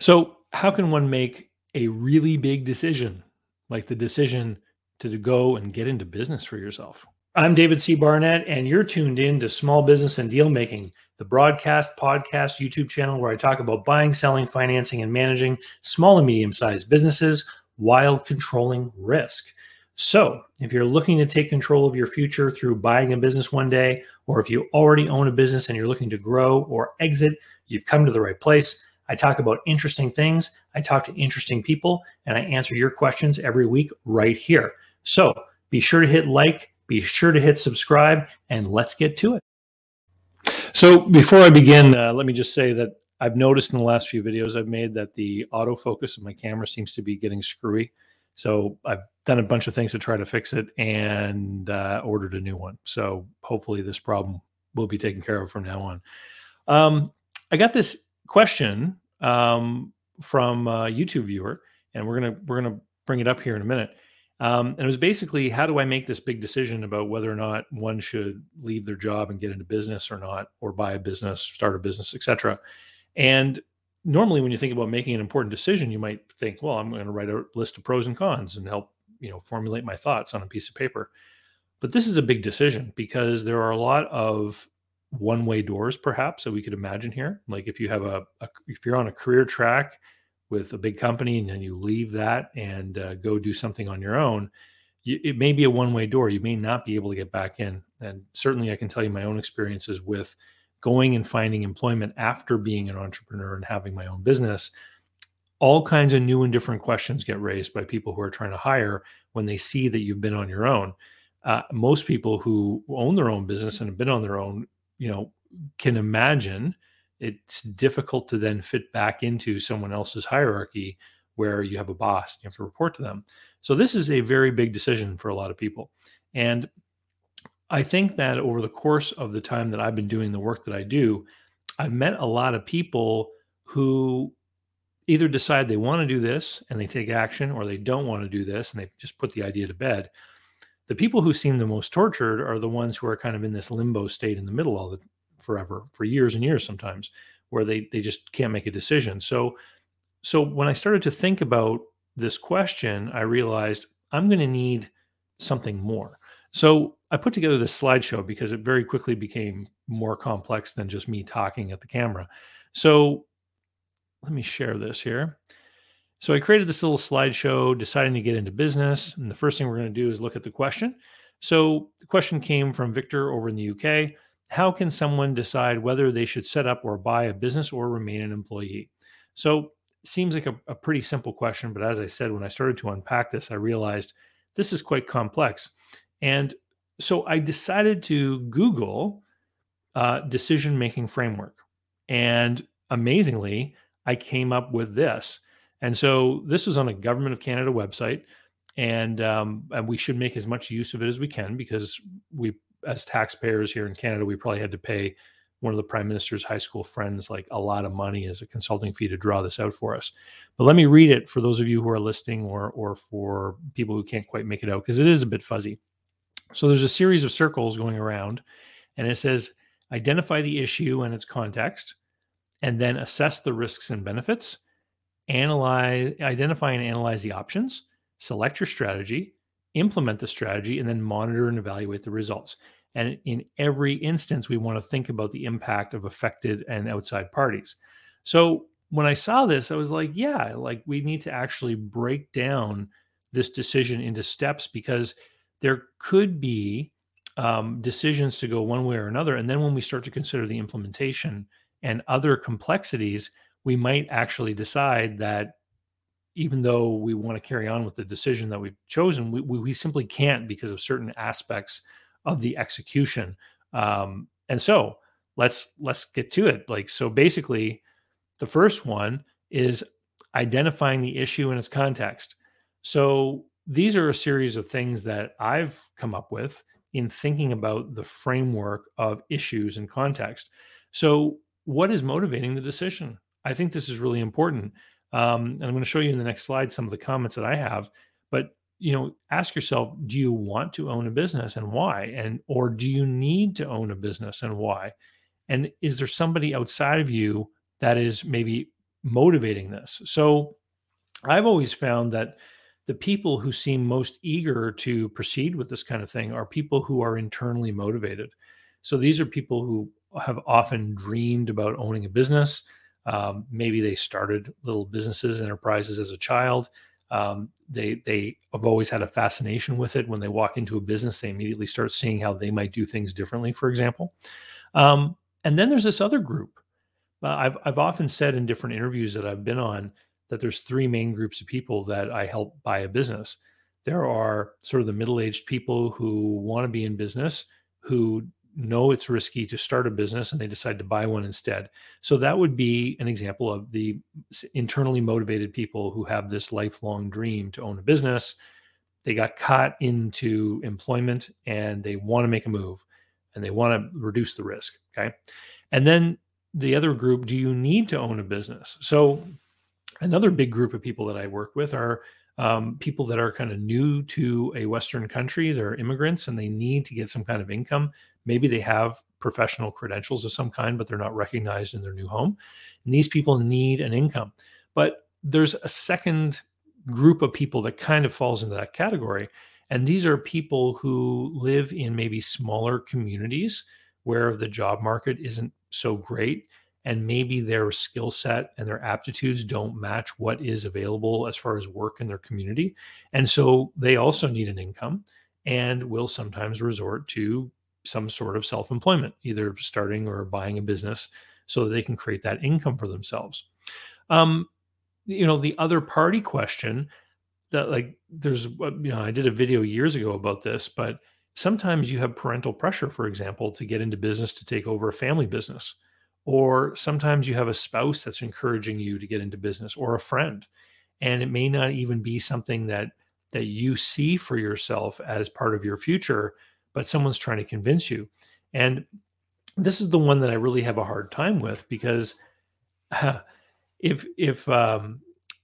So, how can one make a really big decision, like the decision to go and get into business for yourself? I'm David C. Barnett, and you're tuned in to Small Business and Deal Making, the broadcast, podcast, YouTube channel where I talk about buying, selling, financing, and managing small and medium sized businesses while controlling risk. So, if you're looking to take control of your future through buying a business one day, or if you already own a business and you're looking to grow or exit, you've come to the right place. I talk about interesting things, I talk to interesting people, and I answer your questions every week right here. So be sure to hit like, be sure to hit subscribe, and let's get to it. So before I begin, uh, let me just say that I've noticed in the last few videos I've made that the autofocus of my camera seems to be getting screwy. So I've done a bunch of things to try to fix it and uh, ordered a new one. So hopefully this problem will be taken care of from now on. Um, I got this question um, from a YouTube viewer, and we're gonna we're gonna bring it up here in a minute. Um, and it was basically, how do I make this big decision about whether or not one should leave their job and get into business or not, or buy a business, start a business, etc. And normally, when you think about making an important decision, you might think, well, I'm going to write a list of pros and cons and help you know formulate my thoughts on a piece of paper. But this is a big decision because there are a lot of one way doors perhaps that we could imagine here. Like if you have a, a, if you're on a career track with a big company and then you leave that and uh, go do something on your own you, it may be a one way door. You may not be able to get back in. And certainly i can tell you my own experiences with going and finding employment after being an entrepreneur and having my own business. All kinds of new and different questions get raised by people who are trying to hire when they see that you've been on your own. Uh, most people who own their own business and have been on their own you know can imagine it's difficult to then fit back into someone else's hierarchy where you have a boss you have to report to them. So this is a very big decision for a lot of people. And i think that over the course of the time that i've been doing the work that i do i've met a lot of people who either decide they want to do this and they take action or they don't want to do this and they just put the idea to bed the people who seem the most tortured are the ones who are kind of in this limbo state in the middle all the forever for years and years sometimes where they they just can't make a decision. So so when i started to think about this question i realized i'm going to need something more. So i put together this slideshow because it very quickly became more complex than just me talking at the camera. So let me share this here so I created this little slideshow, deciding to get into business. And the first thing we're going to do is look at the question. So the question came from Victor over in the UK. How can someone decide whether they should set up or buy a business or remain an employee? So seems like a, a pretty simple question, but as I said, when I started to unpack this, I realized this is quite complex. And so I decided to Google uh, decision making framework. And amazingly, I came up with this. And so this is on a government of Canada website, and um, and we should make as much use of it as we can because we, as taxpayers here in Canada, we probably had to pay one of the prime minister's high school friends like a lot of money as a consulting fee to draw this out for us. But let me read it for those of you who are listening or or for people who can't quite make it out because it is a bit fuzzy. So there's a series of circles going around, and it says identify the issue and its context, and then assess the risks and benefits analyze, identify and analyze the options, select your strategy, implement the strategy, and then monitor and evaluate the results. And in every instance, we want to think about the impact of affected and outside parties. So when I saw this, I was like, yeah, like we need to actually break down this decision into steps because there could be um, decisions to go one way or another. And then when we start to consider the implementation and other complexities, we might actually decide that even though we want to carry on with the decision that we've chosen, we, we, simply can't because of certain aspects of the execution. Um, and so let's let's get to it. Like so, basically, the first one is identifying the issue in its context. So these are a series of things that I've come up with in thinking about the framework of issues and context. So, what is motivating the decision? I think this is really important. Um, and I'm going to show you in the next slide some of the comments that I have. But you know, ask yourself: Do you want to own a business, and why? And or do you need to own a business, and why? And is there somebody outside of you that is maybe motivating this? So I've always found that the people who seem most eager to proceed with this kind of thing are people who are internally motivated. So these are people who have often dreamed about owning a business. Um, maybe they started little businesses, enterprises as a child. Um, they they have always had a fascination with it. When they walk into a business, they immediately start seeing how they might do things differently. For example, um, and then there's this other group. Uh, I've I've often said in different interviews that I've been on that there's three main groups of people that I help buy a business. There are sort of the middle-aged people who want to be in business, who know it's risky to start a business and they decide to buy one instead. So that would be an example of the internally motivated people who have this lifelong dream to own a business. They got caught into employment and they want to make a move and they want to reduce the risk. Okay. And then the other group, do you need to own a business? So another big group of people that I work with are um, people that are kind of new to a Western country. They're immigrants and they need to get some kind of income. Maybe they have professional credentials of some kind, but they're not recognized in their new home. And these people need an income. But there's a second group of people that kind of falls into that category. And these are people who live in maybe smaller communities where the job market isn't so great and maybe their skill set and their aptitudes don't match what is available as far as work in their community. And so they also need an income and will sometimes resort to some sort of self employment, either starting or buying a business so that they can create that income for themselves. Um, you know, the other party question that, like, there's, uh, you know, I did a video years ago about this, but sometimes you have parental pressure, for example, to get into business to take over a family business or sometimes you have a spouse that's encouraging you to get into business or a friend. And it may not even be something that that you see for yourself as part of your future but someone's trying to convince you. And this is the one that i really have a hard time with because if if um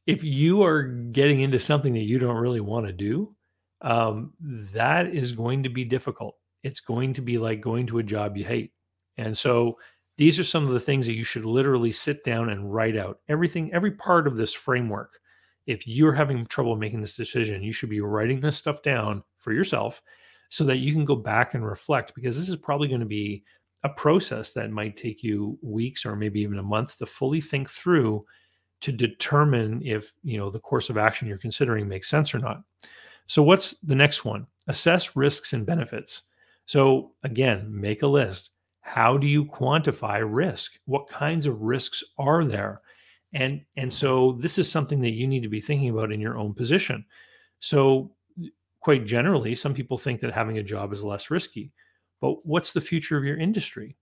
if you are getting into something that you don't really want to do um that is going to be difficult. It's going to be like going to a job you hate. And so these are some of the things that you should literally sit down and write out. Everything, every part of this framework. If you're having trouble making this decision, you should be writing this stuff down for yourself so that you can go back and reflect because this is probably going to be a process that might take you weeks or maybe even a month to fully think through to determine if, you know, the course of action you're considering makes sense or not. So what's the next one? Assess risks and benefits. So again, make a list how do you quantify risk? What kinds of risks are there? And and so this is something that you need to be thinking about in your own position. So quite generally some people think that having a job is less risky but what's the future of your industry?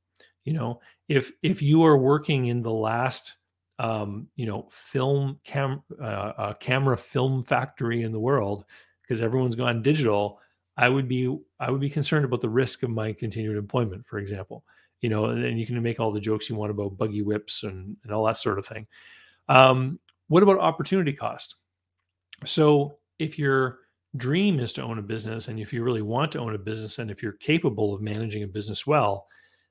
You know if if you are working in the last um, you know film cam uh, uh, camera film factory in the world because everyone's gone digital I would be I would be concerned about the risk of my continued employment, for example. You know, and, and you can make all the jokes you want about buggy whips and, and all that sort of thing. Um, what about opportunity cost? So if your dream is to own a business, and if you really want to own a business, and if you're capable of managing a business well,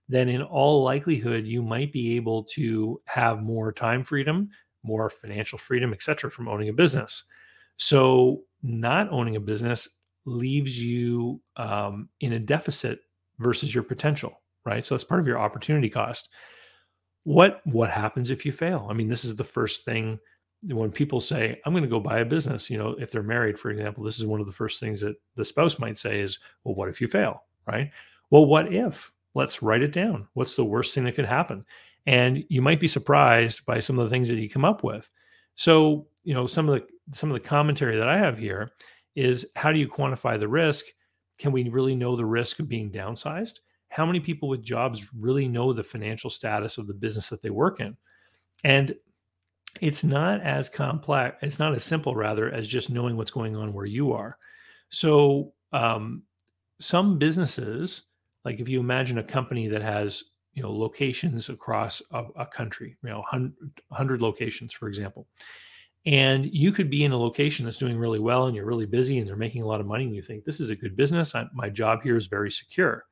then in all likelihood you might be able to have more time freedom, more financial freedom, etc., from owning a business. So not owning a business leaves you um, in a deficit versus your potential, right? So it's part of your opportunity cost. What what happens if you fail? I mean, this is the first thing when people say, "I'm going to go buy a business." You know, if they're married, for example, this is one of the first things that the spouse might say is, "Well, what if you fail?" Right? Well, what if? Let's write it down. What's the worst thing that could happen? And you might be surprised by some of the things that you come up with. So, you know, some of the some of the commentary that I have here is how do you quantify the risk? Can we really know the risk of being downsized? How many people with jobs really know the financial status of the business that they work in? And it's not as complex, it's not as simple, rather, as just knowing what's going on where you are. So, um, some businesses, like if you imagine a company that has you know locations across a, a country, you know, 100, 100 locations, for example, and you could be in a location that's doing really well and you're really busy and they're making a lot of money and you think this is a good business. I, my job here is very secure.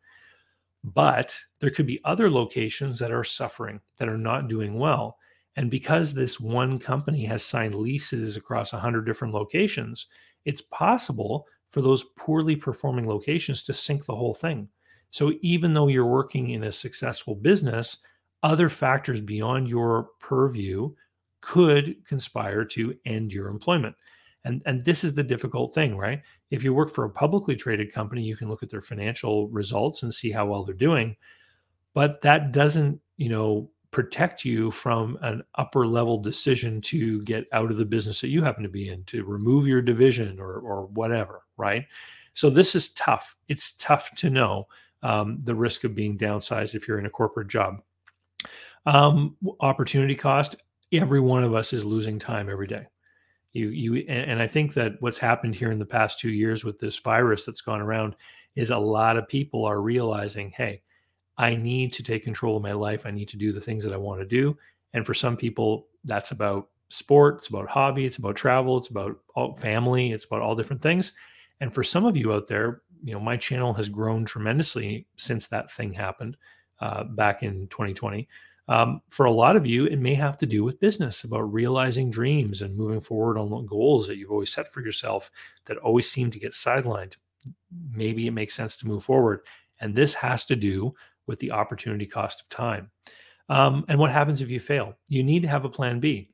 But there could be other locations that are suffering that are not doing well. And because this one company has signed leases across 100 different locations, it's possible for those poorly performing locations to sink the whole thing. So even though you're working in a successful business, other factors beyond your purview could conspire to end your employment. And, and this is the difficult thing, right? If you work for a publicly traded company, you can look at their financial results and see how well they're doing. But that doesn't, you know, protect you from an upper level decision to get out of the business that you happen to be in, to remove your division or, or whatever, right? So this is tough. It's tough to know um, the risk of being downsized if you're in a corporate job. Um, opportunity cost. Every one of us is losing time every day. You, you, and, I think that what's happened here in the past two years with this virus that's gone around is a lot of people are realizing, hey, I need to take control of my life. I need to do the things that I want to do. And for some people, that's about sport, it's about hobby, it's about travel, it's about family, it's about all different things. And for some of you out there, you know, my channel has grown tremendously since that thing happened uh, back in 2020. Um, for a lot of you, it may have to do with business, about realizing dreams and moving forward on goals that you've always set for yourself that always seem to get sidelined. Maybe it makes sense to move forward. And this has to do with the opportunity cost of time. Um, and what happens if you fail? You need to have a plan B.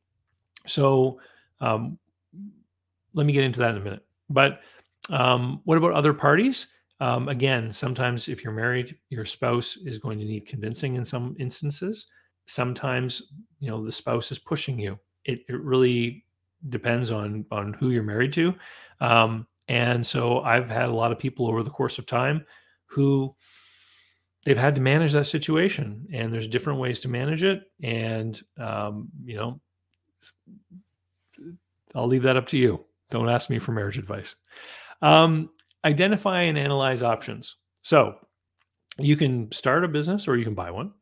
So um, let me get into that in a minute. But um, what about other parties? Um, again, sometimes if you're married, your spouse is going to need convincing in some instances. Sometimes, you know, the spouse is pushing you. It, it really depends on on who you're married to. Um, and so I've had a lot of people over the course of time who they've had to manage that situation and there's different ways to manage it. And um, you know i'll leave that up to you. Don't ask me for marriage advice. Um, identify and analyze options. So you can start a business or you can buy one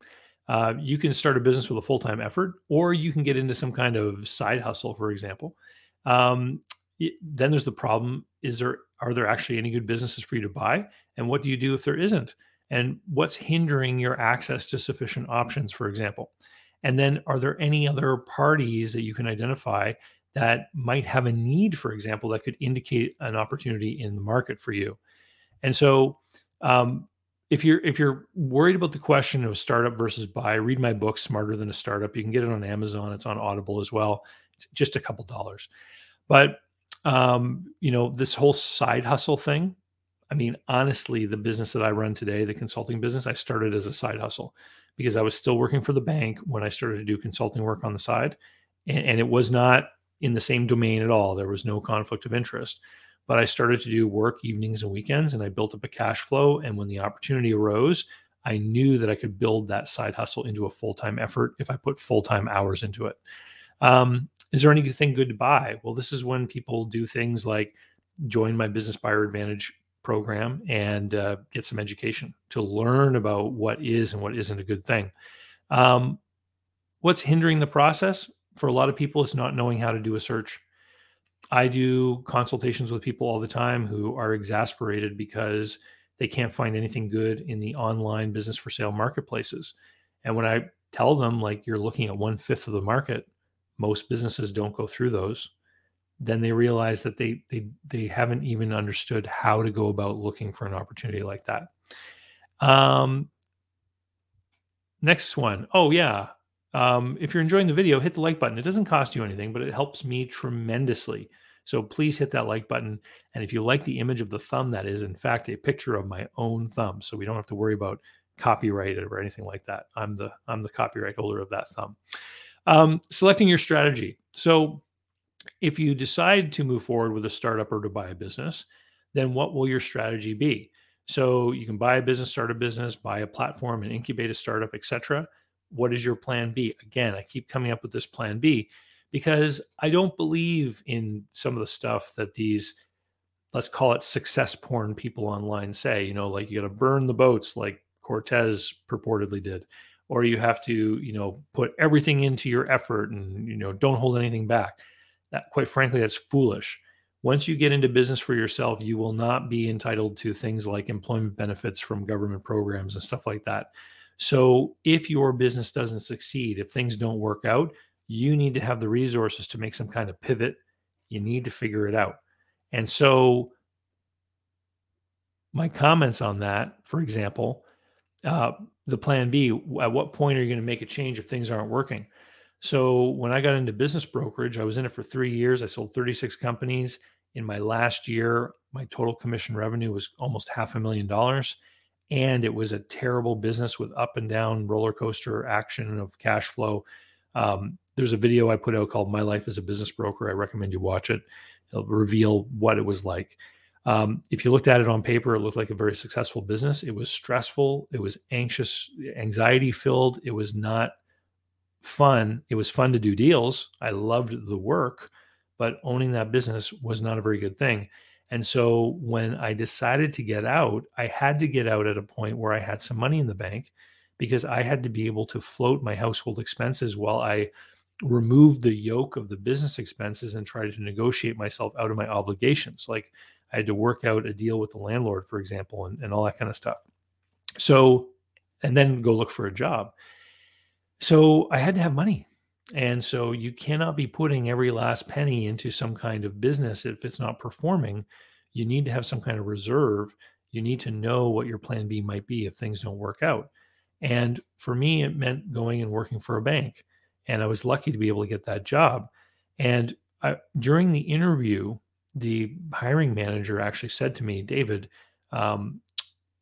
uh, you can start a business with a full-time effort or you can get into some kind of side hustle for example um, then there's the problem is there are there actually any good businesses for you to buy and what do you do if there isn't and what's hindering your access to sufficient options, for example. And then, are there any other parties that you can identify that might have a need, for example, that could indicate an opportunity in the market for you? And so, um, if you're if you're worried about the question of startup versus buy, read my book, Smarter Than a Startup. You can get it on Amazon. It's on Audible as well. It's just a couple dollars. But um, you know, this whole side hustle thing, I mean, honestly, the business that I run today, the consulting business, I started as a side hustle because I was still working for the bank when I started to do consulting work on the side. And, and, it was not in the same domain at all. There was no conflict of interest. But I started to do work evenings and weekends and I built up a cash flow. And when the opportunity arose, I knew that I could build that side hustle into a full time effort if I put full time hours into it. Um, is there anything good to buy? Well, this is when people do things like join my business buyer advantage program and uh, get some education to learn about what is and what isn't a good thing. Um, what's hindering the process for a lot of people is not knowing how to do a search. I do consultations with people all the time who are exasperated because they can't find anything good in the online business for sale marketplaces. And when I tell them, like, you're looking at one fifth of the market, most businesses don't go through those then they realize that they they they haven't even understood how to go about looking for an opportunity like that. Um, next one. Oh yeah. Um, if you're enjoying the video, hit the like button. It doesn't cost you anything, but it helps me tremendously. So please hit that like button. And if you like the image of the thumb, that is in fact a picture of my own thumb. So we don't have to worry about copyright or anything like that. I'm the I'm the copyright holder of that thumb. Um, selecting your strategy. So if you decide to move forward with a startup or to buy a business, then what will your strategy be? So you can buy a business, start a business, buy a platform and incubate a startup, etc. What is your plan B? Again, I keep coming up with this plan B because I don't believe in some of the stuff that these let's call it success porn people online say, you know, like you got to burn the boats like Cortez purportedly did or you have to, you know, put everything into your effort and you know, don't hold anything back. That quite frankly that's foolish. Once you get into business for yourself you will not be entitled to things like employment benefits from government programs and stuff like that. So if your business doesn't succeed if things don't work out you need to have the resources to make some kind of pivot. You need to figure it out. And so, my comments on that, for example, uh, the plan B, at what point are you going to make a change if things aren't working? So, when I got into business brokerage, I was in it for three years. I sold 36 companies. In my last year, my total commission revenue was almost half a million dollars. And it was a terrible business with up and down roller coaster action of cash flow. Um, there's a video I put out called My Life as a Business Broker. I recommend you watch it. It'll reveal what it was like. Um, if you looked at it on paper, it looked like a very successful business. It was stressful, it was anxious, anxiety filled, it was not fun. It was fun to do deals. I loved the work, but owning that business was not a very good thing. And so when I decided to get out, I had to get out at a point where I had some money in the bank because I had to be able to float my household expenses while I removed the yoke of the business expenses and tried to negotiate myself out of my obligations. Like I had to work out a deal with the landlord, for example, and, and all that kind of stuff. So, and then go look for a job. So I had to have money. And so you cannot be putting every last penny into some kind of business if it's not performing. You need to have some kind of reserve. You need to know what your plan B might be if things don't work out. And for me, it meant going and working for a bank. And I was lucky to be able to get that job. And I, during the interview, the hiring manager actually said to me, David, um,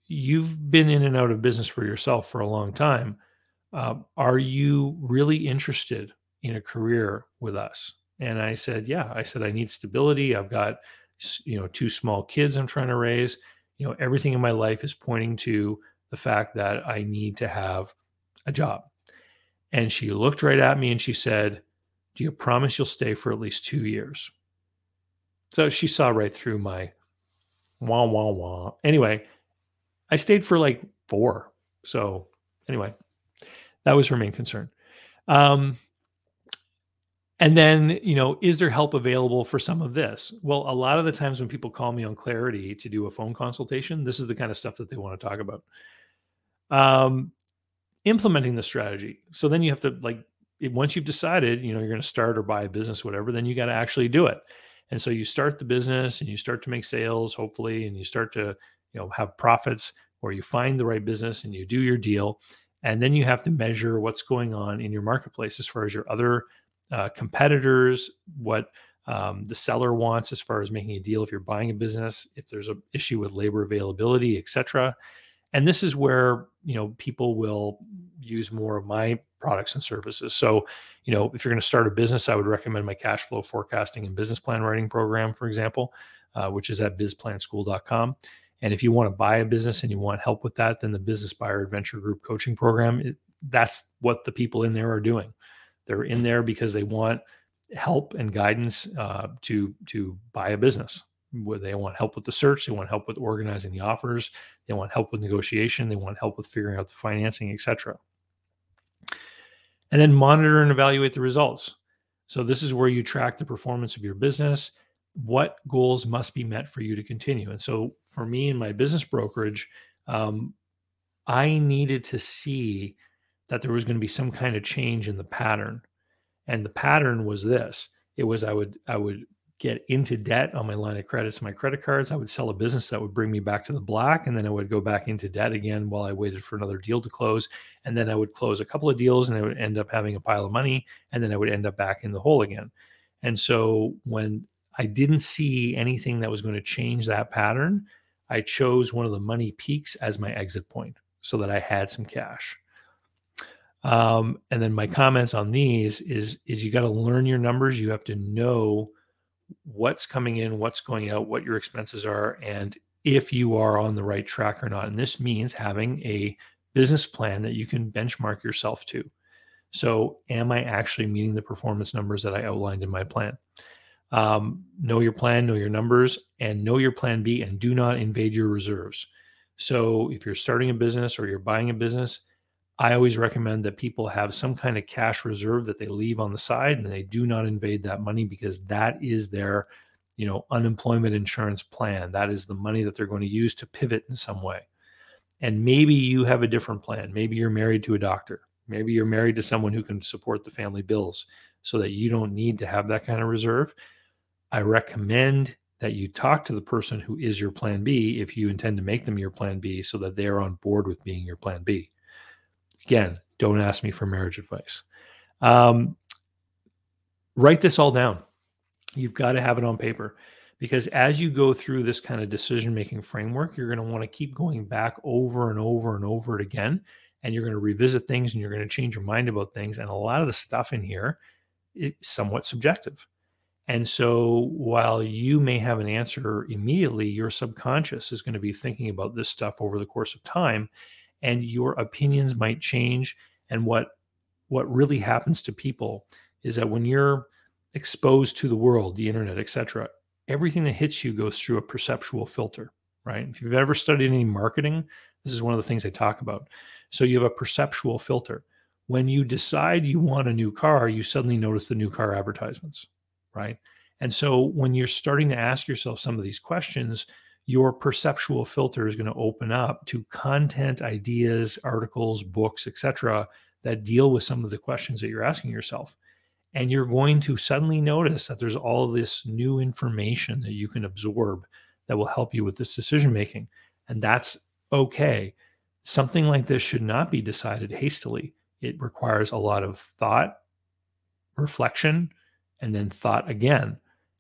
you've been in and out of business for yourself for a long time. Uh, are you really interested in a career with us? And I said, yeah. I said, I need stability. I've got, you know, two small kids I'm trying to raise. You know, everything in my life is pointing to the fact that I need to have a job. And she looked right at me and she said, Do you promise you'll stay for at least two years? So she saw right through my wah, wah, wah. Anyway, I stayed for like four. So, anyway, that was her main concern. Um, and then, you know, is there help available for some of this? Well, a lot of the times when people call me on Clarity to do a phone consultation, this is the kind of stuff that they want to talk about. Um, implementing the strategy. So then you have to like once you've decided, you know, you're going to start or buy a business, whatever, then you got to actually do it. And so you start the business and you start to make sales, hopefully, and you start to, you know, have profits or you find the right business and you do your deal. And then you have to measure what's going on in your marketplace as far as your other uh, competitors, what um, the seller wants as far as making a deal if you're buying a business, if there's an issue with labor availability, et cetera and this is where you know people will use more of my products and services. So you know if you're going to start a business i would recommend my cash flow forecasting and business plan writing program for example uh, which is at bizplanschool.com and if you want to buy a business and you want help with that then the business buyer adventure group coaching program it, that's what the people in there are doing. They're in there because they want help and guidance uh, to to buy a business they want help with the search, they want help with organizing the offers, they want help with negotiation, they want help with figuring out the financing, etc. And then monitor and evaluate the results. So this is where you track the performance of your business, what goals must be met for you to continue. And so for me in my business brokerage, um, I needed to see that there was going to be some kind of change in the pattern. And the pattern was this. It was I would I would get into debt on my line of credits my credit cards. I would sell a business that would bring me back to the black, and then I would go back into debt again while I waited for another deal to close. And then I would close a couple of deals, and I would end up having a pile of money, and then I would end up back in the hole again. And so when I didn't see anything that was going to change that pattern, I chose one of the money peaks as my exit point so that I had some cash. Um, and then my comments on these is is you got to learn your numbers. You have to know what's coming in, what's going out, what your expenses are, and if you are on the right track or not. And this means having a business plan that you can benchmark yourself to. So, am I actually meeting the performance numbers that I outlined in my plan? Um, know your plan, know your numbers, and know your plan B, and do not invade your reserves. So, if you're starting a business or you're buying a business, I always recommend that people have some kind of cash reserve that they leave on the side and they do not invade that money because that is their, you know, unemployment insurance plan. That is the money that they're going to use to pivot in some way. And maybe you have a different plan. Maybe you're married to a doctor. Maybe you're married to someone who can support the family bills. so that you don't need to have that kind of reserve, I recommend that you talk to the person who is your plan B if you intend to make them your plan B so that they're on board with being your plan B. Again, don't ask me for marriage advice. Um, write this all down. You've got to have it on paper because as you go through this kind of decision making framework, you're going to want to keep going back over and over and over it again. And you're going to revisit things and you're going to change your mind about things. And a lot of the stuff in here is somewhat subjective. And so while you may have an answer immediately, your subconscious is going to be thinking about this stuff over the course of time and your opinions might change and what what really happens to people is that when you're exposed to the world, the internet, etc., everything that hits you goes through a perceptual filter, right? If you've ever studied any marketing, this is one of the things I talk about. So you have a perceptual filter. When you decide you want a new car, you suddenly notice the new car advertisements, right? And so when you're starting to ask yourself some of these questions, your perceptual filter is going to open up to content, ideas, articles, books, etc., that deal with some of the questions that you're asking yourself. And you're going to suddenly notice that there's all this new information that you can absorb that will help you with this decision making. And that's okay. Something like this should not be decided hastily. It requires a lot of thought, reflection, and then thought again.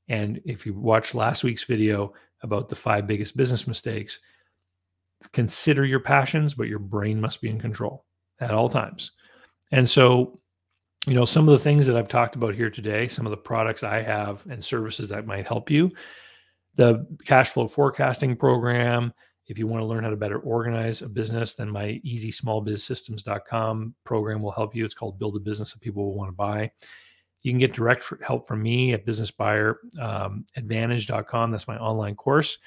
And if you watch last week's video about the five biggest business mistakes, consider your passions, but your brain must be in control at all times. And so, you know, some of the things that I've talked about here today, some of the products I have and services that might help you, the cash flow forecasting program. If you want to learn how to better organize a business, then my easysmallbizsystems.com program will help you. It's called Build a Business that people will want to buy. You can get direct help from me at businessbuyeradvantage.com. Um, That's my online course.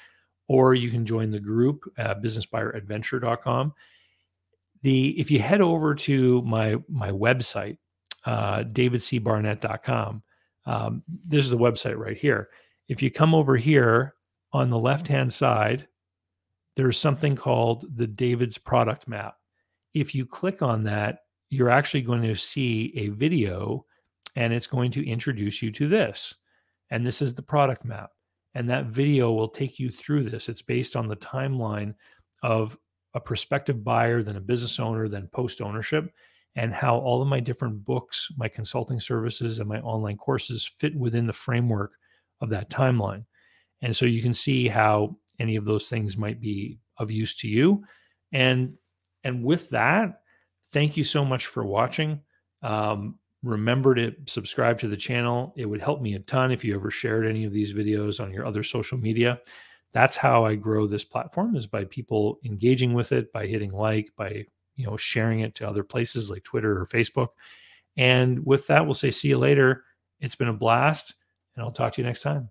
Or you can join the group at businessbuyeradventure.com. The if you head over to my my website, uh, davidcbarnett.com, um, this is the website right here. If you come over here on the left hand side, there's something called the David's product map. If you click on that, you're actually going to see a video and it's going to introduce you to this. And this is the product map. And that video will take you through this. It's based on the timeline of a prospective buyer, then a business owner, then post ownership, and how all of my different books, my consulting services, and my online courses fit within the framework of that timeline. And so you can see how any of those things might be of use to you. And and with that, thank you so much for watching. Um, remember to subscribe to the channel. It would help me a ton if you ever shared any of these videos on your other social media. That's how I grow this platform is by people engaging with it, by hitting like, by you know sharing it to other places like Twitter or Facebook. And with that, we'll say see you later. It's been a blast, and I'll talk to you next time.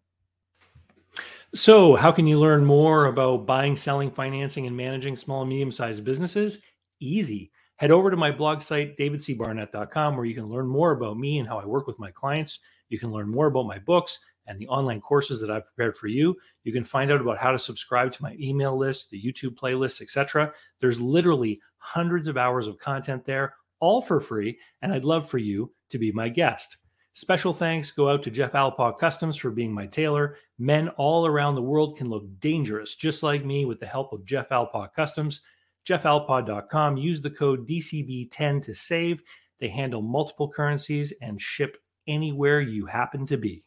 So, how can you learn more about buying, selling, financing, and managing small and medium sized businesses? Easy head over to my blog site, davidcbarnett.com, where you can learn more about me and how I work with my clients. You can learn more about my books and the online courses that I've prepared for you. You can find out about how to subscribe to my email list, the YouTube playlists, etc. There's literally hundreds of hours of content there, all for free, and I'd love for you to be my guest. Special thanks go out to Jeff Alpaugh Customs for being my tailor. Men all around the world can look dangerous, just like me, with the help of Jeff Alpaugh Customs jeffalpaugh.com. Use the code DCB10 to save. They handle multiple currencies and ship anywhere you happen to be.